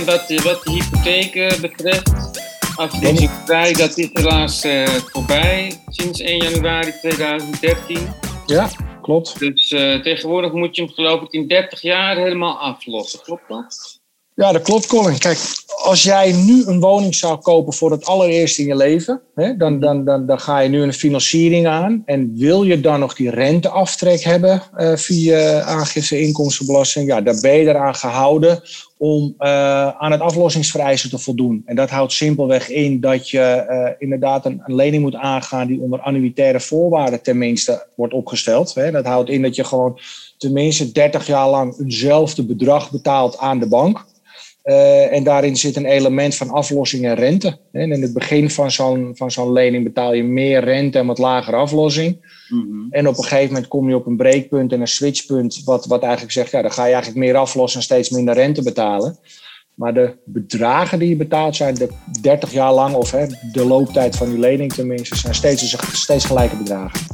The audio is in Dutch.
En dat, wat de hypotheek eh, betreft, aflossingsvrij, dat is helaas uh, voorbij sinds 1 januari 2013. Ja, klopt. Dus uh, tegenwoordig moet je hem geloof ik in 30 jaar helemaal aflossen, klopt dat? Ja, dat klopt, Colin. Kijk, als jij nu een woning zou kopen voor het allereerst in je leven, hè, dan, dan, dan, dan ga je nu een financiering aan. En wil je dan nog die renteaftrek hebben uh, via aangifte inkomstenbelasting, ja, dan ben je eraan gehouden om uh, aan het aflossingsvereisen te voldoen. En dat houdt simpelweg in dat je uh, inderdaad een, een, lening moet aangaan die onder annuitaire voorwaarden tenminste wordt opgesteld. Hè. Dat houdt in dat je gewoon tenminste 30 jaar lang eenzelfde bedrag betaalt aan de bank. Uh, en daarin zit een element van aflossing en rente. En in het begin van zo'n, van zo'n lening betaal je meer rente en wat lagere aflossing. Mm-hmm. En op een gegeven moment kom je op een breekpunt en een switchpunt, wat, wat eigenlijk zegt, ja, dan ga je eigenlijk meer aflossen en steeds minder rente betalen. Maar de bedragen die je betaalt zijn de 30 jaar lang, of hè, de looptijd van die lening tenminste, zijn steeds, steeds gelijke bedragen.